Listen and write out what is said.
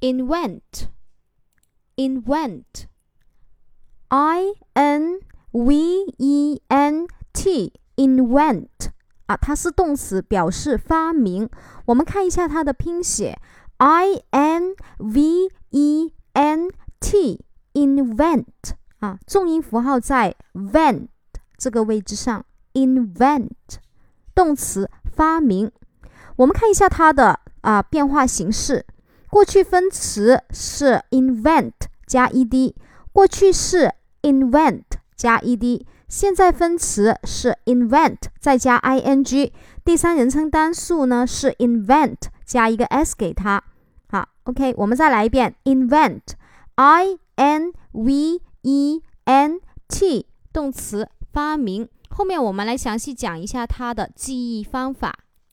invent invent i n v e n t invent 啊，它是动词，表示发明。我们看一下它的拼写，i n v e n t invent 啊，重音符号在 vent 这个位置上，invent 动词发明。我们看一下它的啊变化形式， 过去分词是 invent 加 ed，过去式 invent 加 ed，现在分词是 invent 再加 ing，第三人称单数呢是 invent 加一个 s 给它。好，OK，我们再来一遍，invent，i n v e n t 动词发明。后面我们来详细讲一下它的记忆方法。